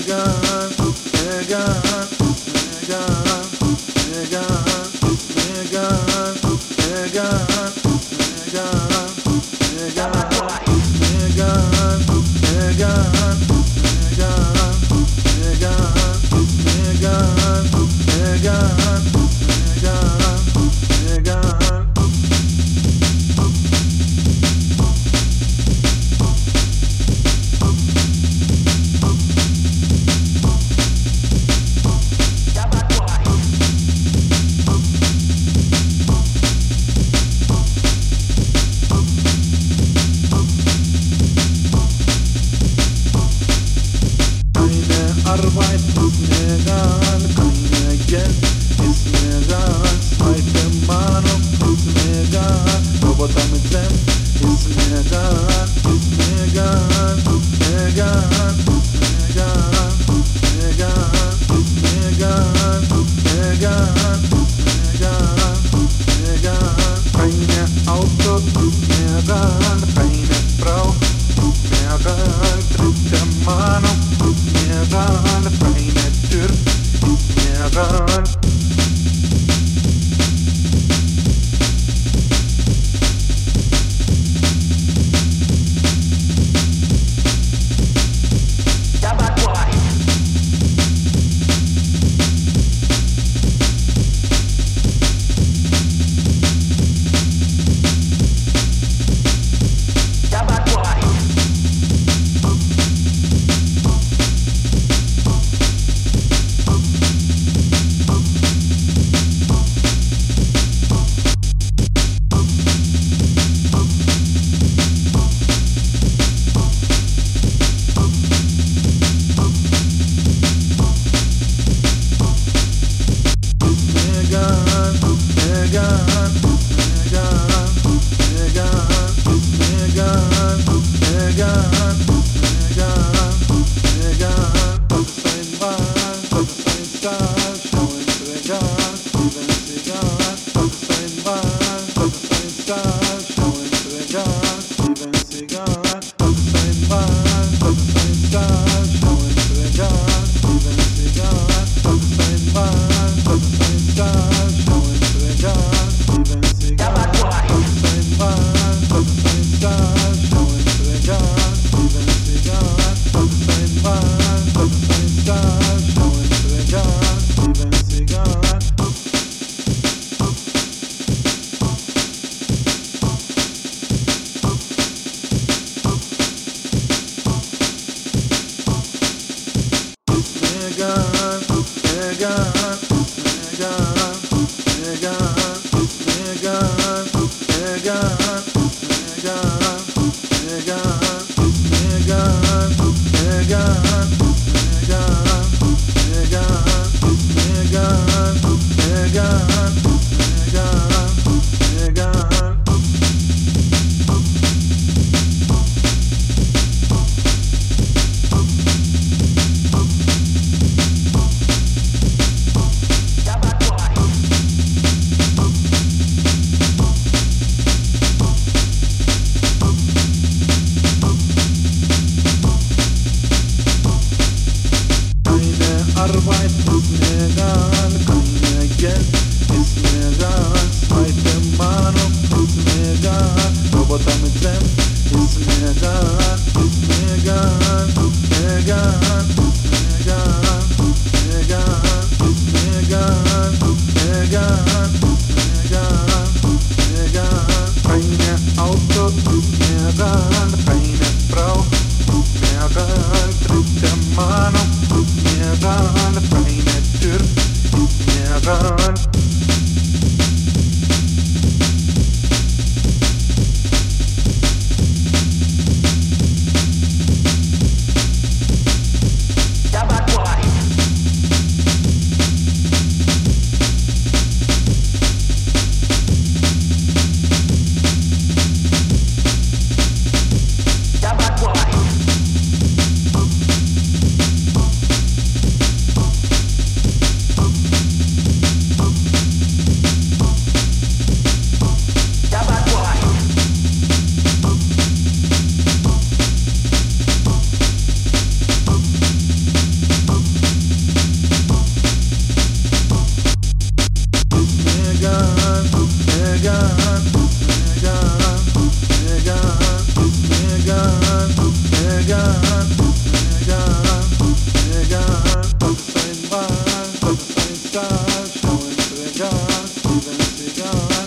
Megan, Megan. gun. done, even if to done.